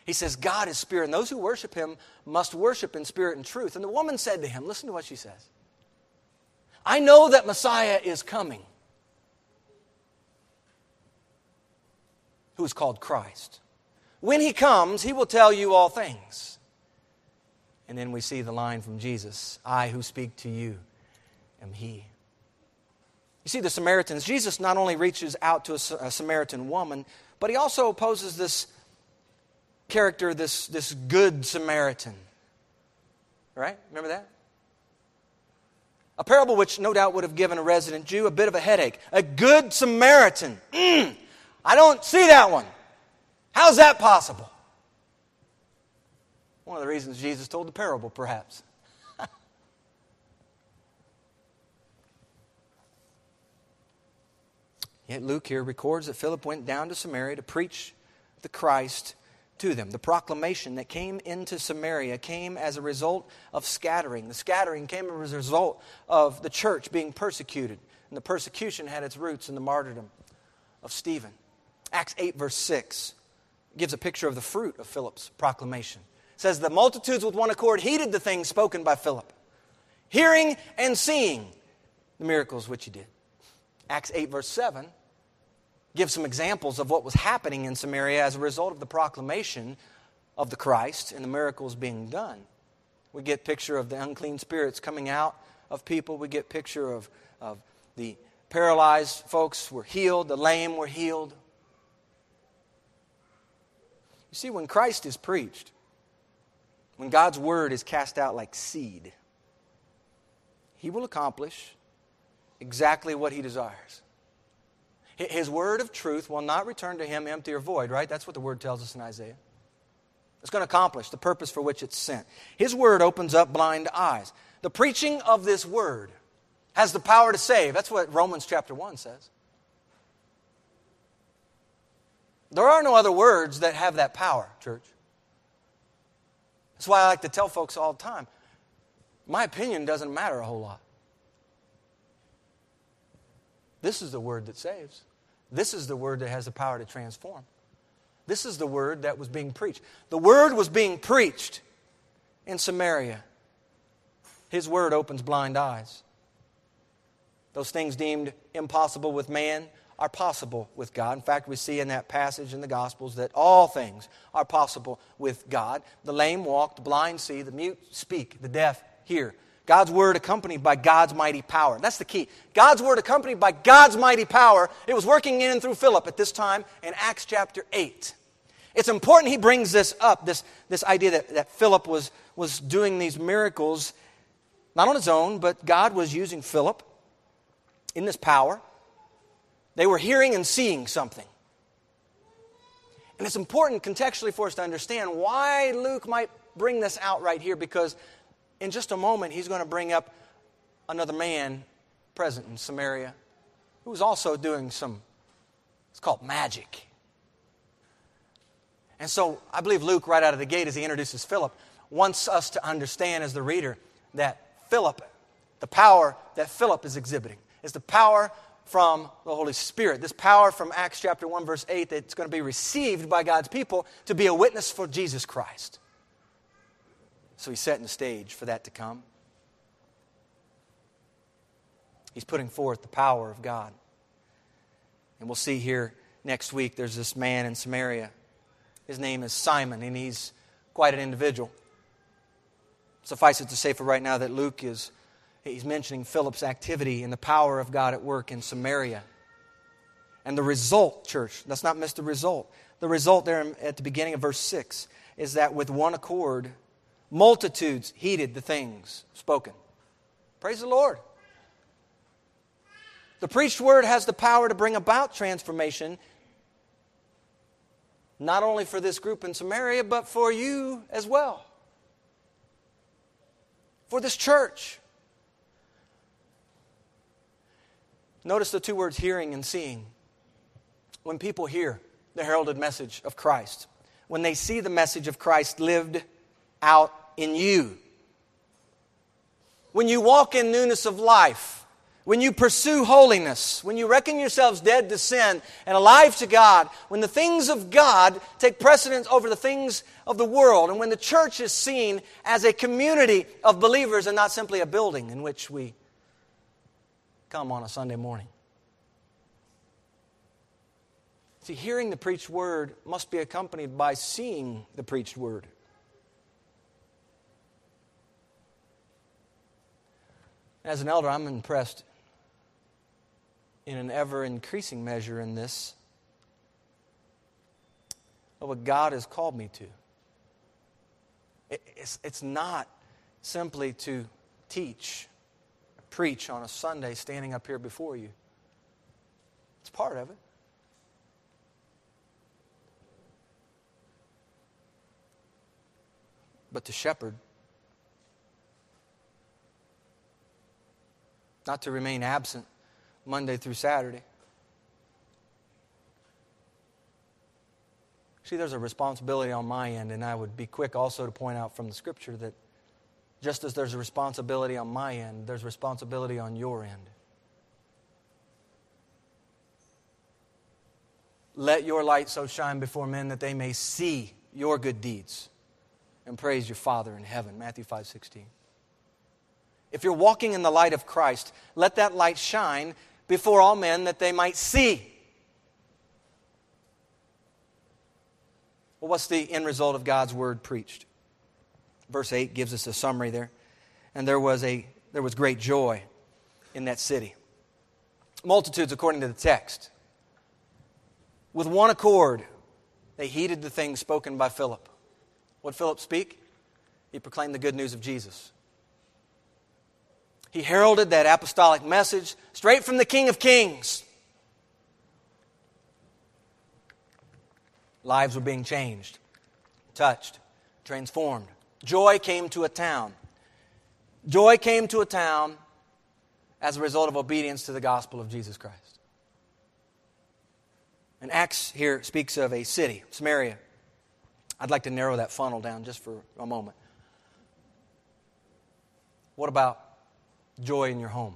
he says, God is spirit, and those who worship him must worship in spirit and truth. And the woman said to him, Listen to what she says I know that Messiah is coming, who is called Christ. When he comes, he will tell you all things. And then we see the line from Jesus I who speak to you am he. You see, the Samaritans, Jesus not only reaches out to a, Samaritan woman, but he also opposes this character, this, this good Samaritan. Right? Remember that? A parable which no doubt would have given a resident Jew a bit of a headache. A good Samaritan. Mm, I don't see that one. How's that possible? One of the reasons Jesus told the parable, perhaps. [LAUGHS] Yet Luke here records that Philip went down to Samaria to preach the Christ to them. The proclamation that came into Samaria came as a result of scattering. The scattering came as a result of the church being persecuted. And the persecution had its roots in the martyrdom of Stephen. Acts 8, verse 6 gives a picture of the fruit of Philip's proclamation. Says, The multitudes with one accord heeded the things spoken by Philip, hearing and seeing the miracles which he did. Acts 8, verse 7 gives some examples of what was happening in Samaria as a result of the proclamation of the Christ and the miracles being done. We get picture of the unclean spirits coming out of people. We get picture of, of the paralyzed folks were healed, the lame were healed. You see, when Christ is preached, when God's word is cast out like seed, he will accomplish exactly what he desires. His word of truth will not return to him empty or void, right? That's what the word tells us in Isaiah. It's going to accomplish the purpose for which it's sent. His word opens up blind eyes. The preaching of this word has the power to save. That's what Romans chapter 1 says. There are no other words that have that power, church. That's why I like to tell folks all the time my opinion doesn't matter a whole lot. This is the word that saves. This is the word that has the power to transform. This is the word that was being preached. The word was being preached in Samaria. His word opens blind eyes. Those things deemed impossible with man are possible with God. In fact, we see in that passage in the Gospels that all things are possible with God. The lame walk, the blind see, the mute speak, the deaf hear. God's word accompanied by God's mighty power. That's the key. God's word accompanied by God's mighty power. It was working in and through Philip at this time in Acts chapter 8. It's important he brings this up, this, this idea that, that Philip was, was doing these miracles, not on his own, but God was using Philip in this power. They were hearing and seeing something. And it's important contextually for us to understand why Luke might bring this out right here because in just a moment, he's going to bring up another man present in Samaria who was also doing some, it's called magic. And so I believe Luke, right out of the gate, as he introduces Philip, wants us to understand as the reader that Philip, the power that Philip is exhibiting, is the power from the Holy Spirit. This power from Acts chapter 1, verse 8, that's going to be received by God's people to be a witness for Jesus Christ. So he's setting the stage for that to come. He's putting forth the power of God. And we'll see here next week there's this man in Samaria. His name is Simon, and he's quite an individual. Suffice it to say for right now that Luke is he's mentioning Philip's activity and the power of God at work in Samaria. And the result, church, let's not miss the result. The result there at the beginning of verse 6 is that with one accord, Multitudes heeded the things spoken. Praise the Lord. The preached word has the power to bring about transformation, not only for this group in Samaria, but for you as well. For this church. Notice the two words hearing and seeing. When people hear the heralded message of Christ, when they see the message of Christ lived out in you. when you walk in newness of life, when you pursue holiness, when you reckon yourselves dead to sin and alive to God, when the things of God take precedence over the things of the world, and when the church is seen as a community of believers and not simply a building in which we come on a Sunday morning. See, hearing the preached word must be accompanied by seeing the preached word. As an elder, I'm impressed in an ever increasing measure in this of what God has called me to. It's, it's not simply to teach, preach on a Sunday standing up here before you, it's part of it. But to shepherd, not to remain absent Monday through Saturday. See, there's a responsibility on my end, and I would be quick also to point out from the scripture that just as there's a responsibility on my end, there's responsibility on your end. Let your light so shine before men that they may see your good deeds and praise your Father in heaven. Matthew 5 16. If you're walking in the light of Christ, let that light shine before all men that they might see. Well, what's the end result of God's word preached? Verse 8 gives us a summary there. And there was, a, there was great joy in that city. Multitudes, according to the text. With one accord, they heeded the things spoken by Philip. What Philip speak? He proclaimed the good news of Jesus. He heralded that apostolic message straight from the King of Kings. Lives were being changed, touched, transformed. Joy came to a town. Joy came to a town as a result of obedience to the gospel of Jesus Christ. And Acts here speaks of a city, Samaria. I'd like to narrow that funnel down just for a moment. What about joy in your home?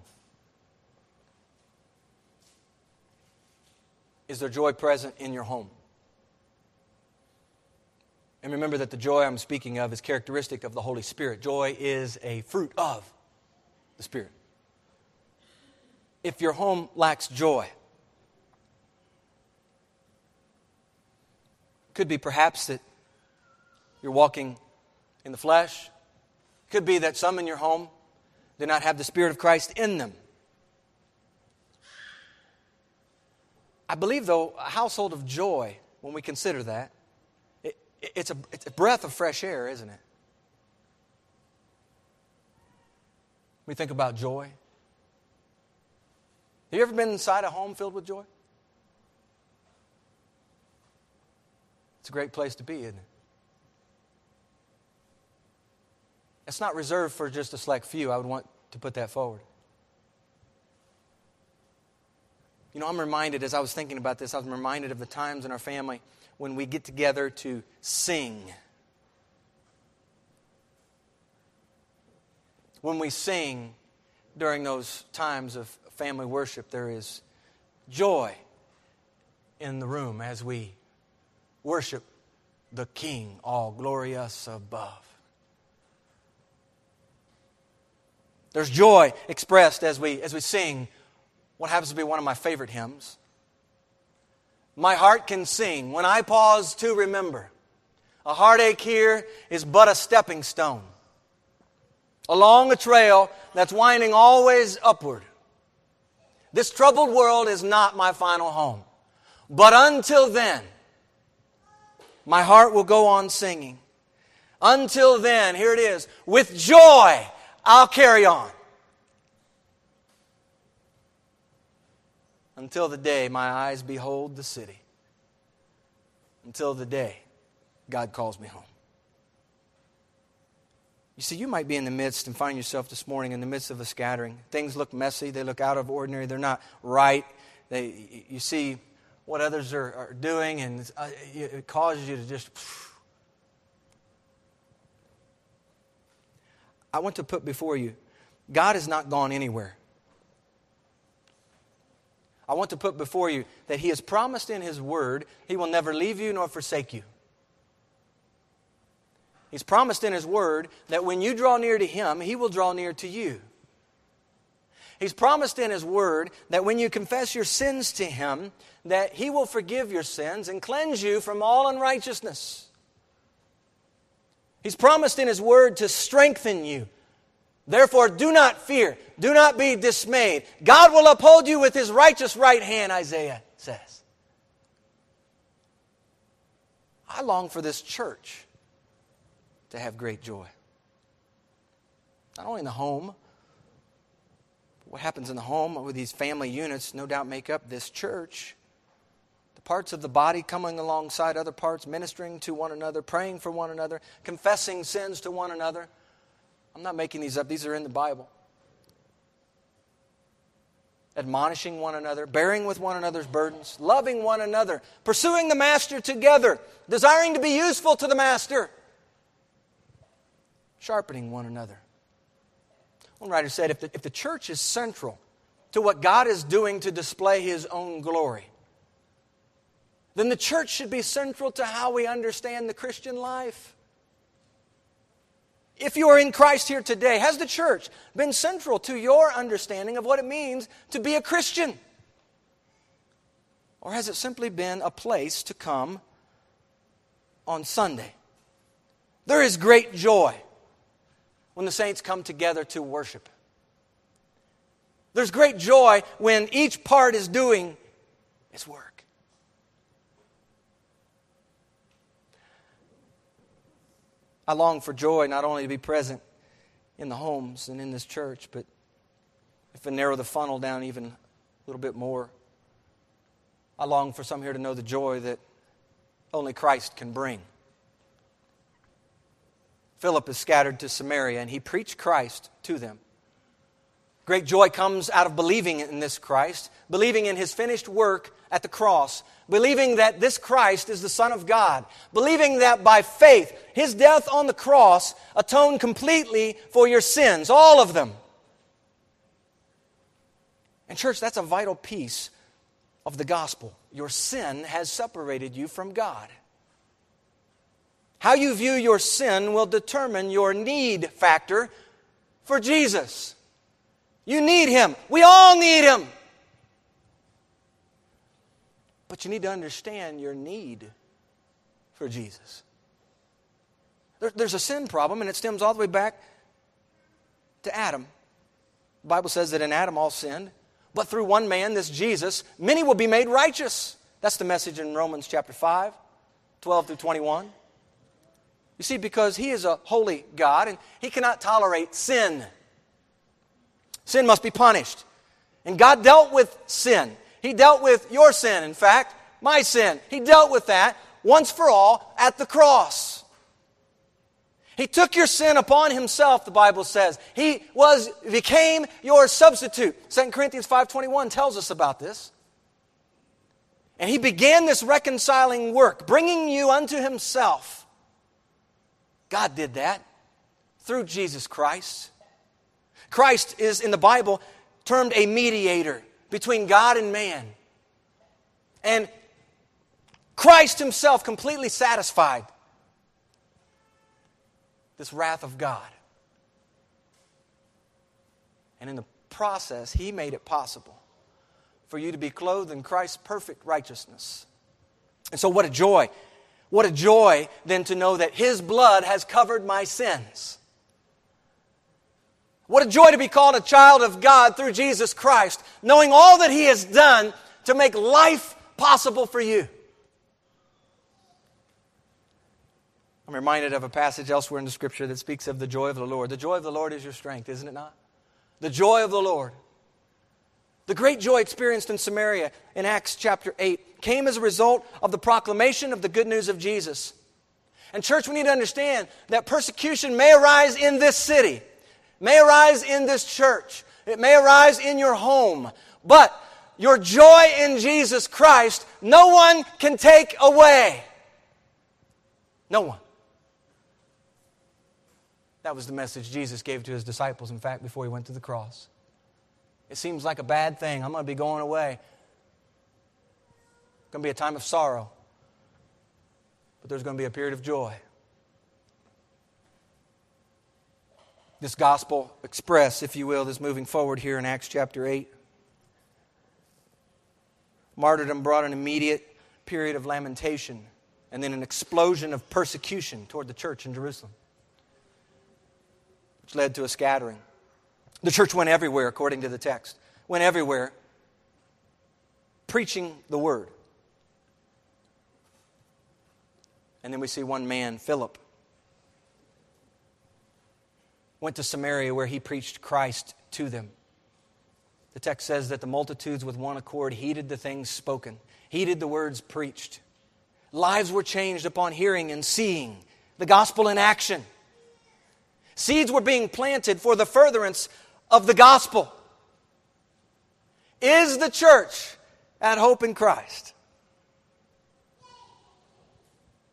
Is there joy present in your home? And remember that the joy I'm speaking of is characteristic of the Holy Spirit. Joy is a fruit of the Spirit. If your home lacks joy, could be perhaps that you're walking in the flesh. Could be that some in your home do not have the Spirit of Christ in them. I believe, though, a household of joy, when we consider that, it's, a, it's a breath of fresh air, isn't it? We think about joy. Have you ever been inside a home filled with joy? It's a great place to be, isn't it? It's not reserved for just a select few. I would want to put that forward. You know, I'm reminded, as I was thinking about this, I was reminded of the times in our family when we get together to sing. When we sing during those times of family worship, there is joy in the room as we worship the King, all glorious above. There's joy expressed as we, as we sing what happens to be one of my favorite hymns. My heart can sing when I pause to remember. A heartache here is but a stepping stone along a trail that's winding always upward. This troubled world is not my final home. But until then, my heart will go on singing. Until then, here it is, with joy I'll carry on. Until the day my eyes behold the city. Until the day God calls me home. You see, you might be in the midst and find yourself this morning in the midst of a scattering. Things look messy, they look out of ordinary, they're not right. They, you see what others are, are doing, and uh, it causes you to just. I want to put before you God has not gone anywhere. I want to put before you that He has promised in His Word He will never leave you nor forsake you. He's promised in His Word that when you draw near to Him, He will draw near to you. He's promised in His Word that when you confess your sins to Him, that He will forgive your sins and cleanse you from all unrighteousness. He's promised in His Word to strengthen you. Therefore, do not fear. Do not be dismayed. God will uphold you with His righteous right hand, Isaiah says. I long for this church to have great joy. Not only in the home, what happens in the home with these family units no doubt make up this church. The parts of the body coming alongside other parts, ministering to one another, praying for one another, confessing sins to one another. I'm not making these up, these are in the Bible. Admonishing one another, bearing with one another's burdens, loving one another, pursuing the Master together, desiring to be useful to the Master, sharpening one another. One writer said if the, if the church is central to what God is doing to display His own glory, then the church should be central to how we understand the Christian life. If you are in Christ here today, has the church been central to your understanding of what it means to be a Christian? Or has it simply been a place to come on Sunday? There is great joy when the saints come together to worship. There's great joy when each part is doing its work. I long for joy not only to be present in the homes and in this church, but if we narrow the funnel down even a little bit more, I long for some here to know the joy that only Christ can bring. Philip is scattered to Samaria, and he preached Christ to them. Great joy comes out of believing in this Christ, believing in his finished work at the cross, believing that this Christ is the Son of God, believing that by faith, his death on the cross atoned completely for your sins, all of them. And, church, that's a vital piece of the gospel. Your sin has separated you from God. How you view your sin will determine your need factor for Jesus. You need Him. We all need Him. But you need to understand your need for Jesus. There, there's a sin problem, and it stems all the way back to Adam. The Bible says that in Adam all sinned, but through one man, this Jesus, many will be made righteous. That's the message in Romans chapter 5, 12 through 21. You see, because He is a holy God and He cannot tolerate sin. Sin must be punished. And God dealt with sin. He dealt with your sin, in fact, my sin. He dealt with that once for all at the cross. He took your sin upon himself, the Bible says. He was became your substitute. 2 Corinthians 5:21 tells us about this. And he began this reconciling work, bringing you unto himself. God did that through Jesus Christ. Christ is, in the Bible, termed a mediator between God and man. And Christ himself completely satisfied this wrath of God. And in the process, he made it possible for you to be clothed in Christ's perfect righteousness. And so, what a joy what a joy then to know that His blood has covered my sins. What a joy to be called a child of God through Jesus Christ, knowing all that He has done to make life possible for you. I'm reminded of a passage elsewhere in the scripture that speaks of the joy of the Lord. The joy of the Lord is your strength, isn't it not? The joy of the Lord. The great joy experienced in Samaria in Acts chapter 8 came as a result of the proclamation of the good news of Jesus. And, church, we need to understand that persecution may arise in this city, may arise in this church, it may arise in your home, but your joy in Jesus Christ, no one can take away. No one. That was the message Jesus gave to his disciples, in fact, before he went to the cross. It seems like a bad thing. I'm going to be going away. It's going to be a time of sorrow. But there's going to be a period of joy. This gospel express, if you will, is moving forward here in Acts chapter 8. Martyrdom brought an immediate period of lamentation and then an explosion of persecution toward the church in Jerusalem which led to a scattering. The church went everywhere, according to the text, went everywhere preaching the word. And then we see one man, Philip, went to Samaria where he preached Christ to them. The text says that the multitudes with one accord heeded the things spoken, heeded the words preached. Lives were changed upon hearing and seeing the gospel in action. Seeds were being planted for the furtherance of the gospel. Is the church at hope in Christ?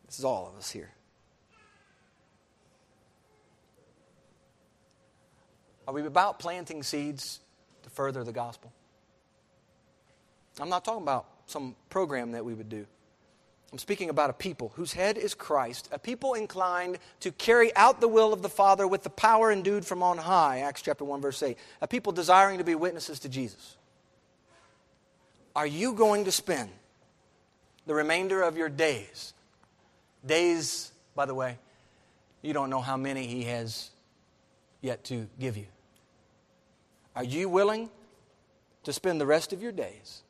This is all of us here. Are we about planting seeds to further the gospel? I'm not talking about some program that we would do. I'm speaking about a people whose head is Christ, a people inclined to carry out the will of the Father with the power endued from on high, Acts chapter 1 verse 8. A people desiring to be witnesses to Jesus. Are you going to spend the remainder of your days? Days, by the way, you don't know how many he has yet to give you. Are you willing to spend the rest of your days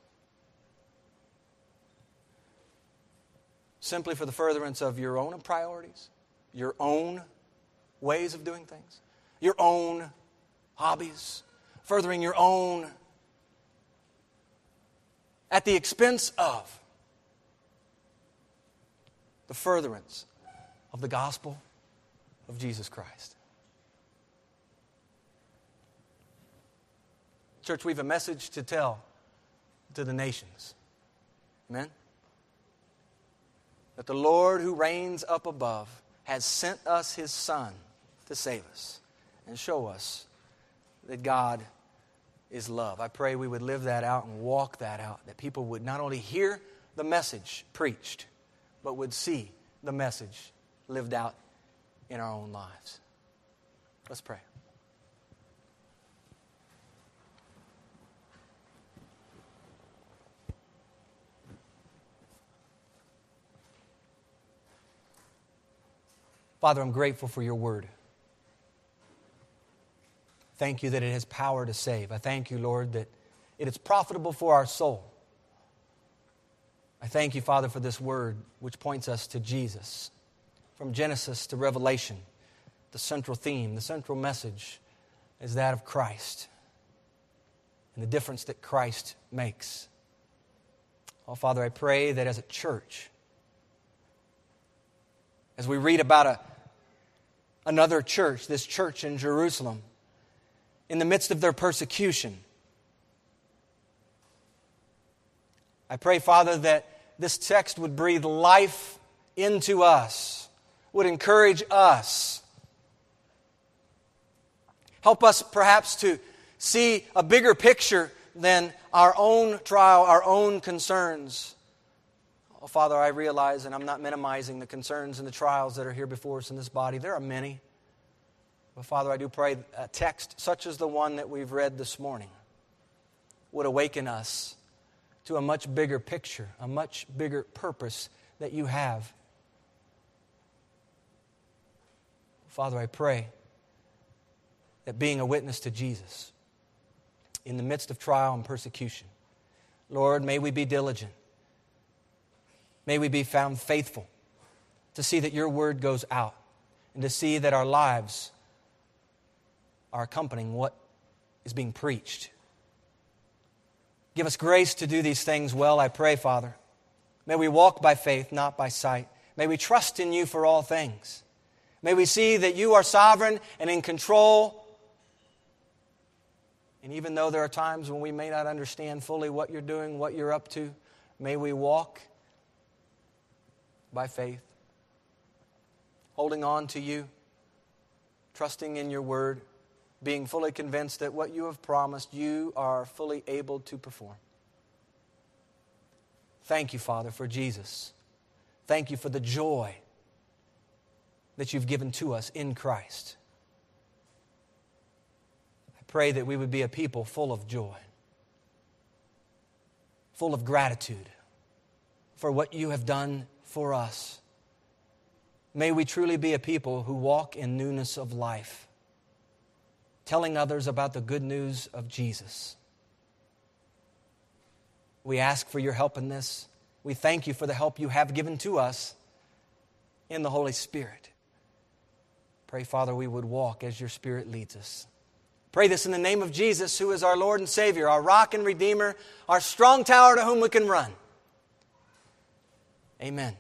simply for the furtherance of your own priorities, your own ways of doing things, your own hobbies, furthering your own at the expense of the furtherance of the gospel of Jesus Christ. Church, we have a message to tell to the nations. Amen? that the Lord who reigns up above has sent us his Son to save us and show us that God is love. I pray we would live that out and walk that out, that people would not only hear the message preached, but would see the message lived out in our own lives. Let's pray. Father, I'm grateful for your word. Thank you that it has power to save. I thank you, Lord, that it is profitable for our soul. I thank you, Father, for this word which points us to Jesus. From Genesis to Revelation, the central theme, the central message is that of Christ and the difference that Christ makes. Oh, Father, I pray that as a church, as we read about a another church, this church in Jerusalem, in the midst of their persecution. I pray, Father, that this text would breathe life into us, would encourage us. Help us perhaps to see a bigger picture than our own trial, our own concerns. Oh, Father, I realize, and I'm not minimizing the concerns and the trials that are here before us in this body. There are many. But Father, I do pray a text such as the one that we've read this morning would awaken us to a much bigger picture, a much bigger purpose that you have. Father, I pray that being a witness to Jesus in the midst of trial and persecution, Lord, may we be diligent May we be found faithful to see that your word goes out and to see that our lives are accompanying what is being preached. Give us grace to do these things well, I pray, Father. May we walk by faith, not by sight. May we trust in you for all things. May we see that you are sovereign and in control. And even though there are times when we may not understand fully what you're doing, what you're up to, may we walk by faith, holding on to you, trusting in your word, being fully convinced that what you have promised, you are fully able to perform. Thank you, Father, for Jesus. Thank you for the joy that you've given to us in Christ. I pray that we would be a people full of joy, full of gratitude for what you have done for us. May we truly be a people who walk in newness of life, telling others about the good news of Jesus. We ask for your help in this. We thank you for the help you have given to us in the Holy Spirit. Pray, Father, we would walk as your Spirit leads us. Pray this in the name of Jesus, who is our Lord and Savior, our rock and Redeemer, our strong tower to whom we can run. Amen.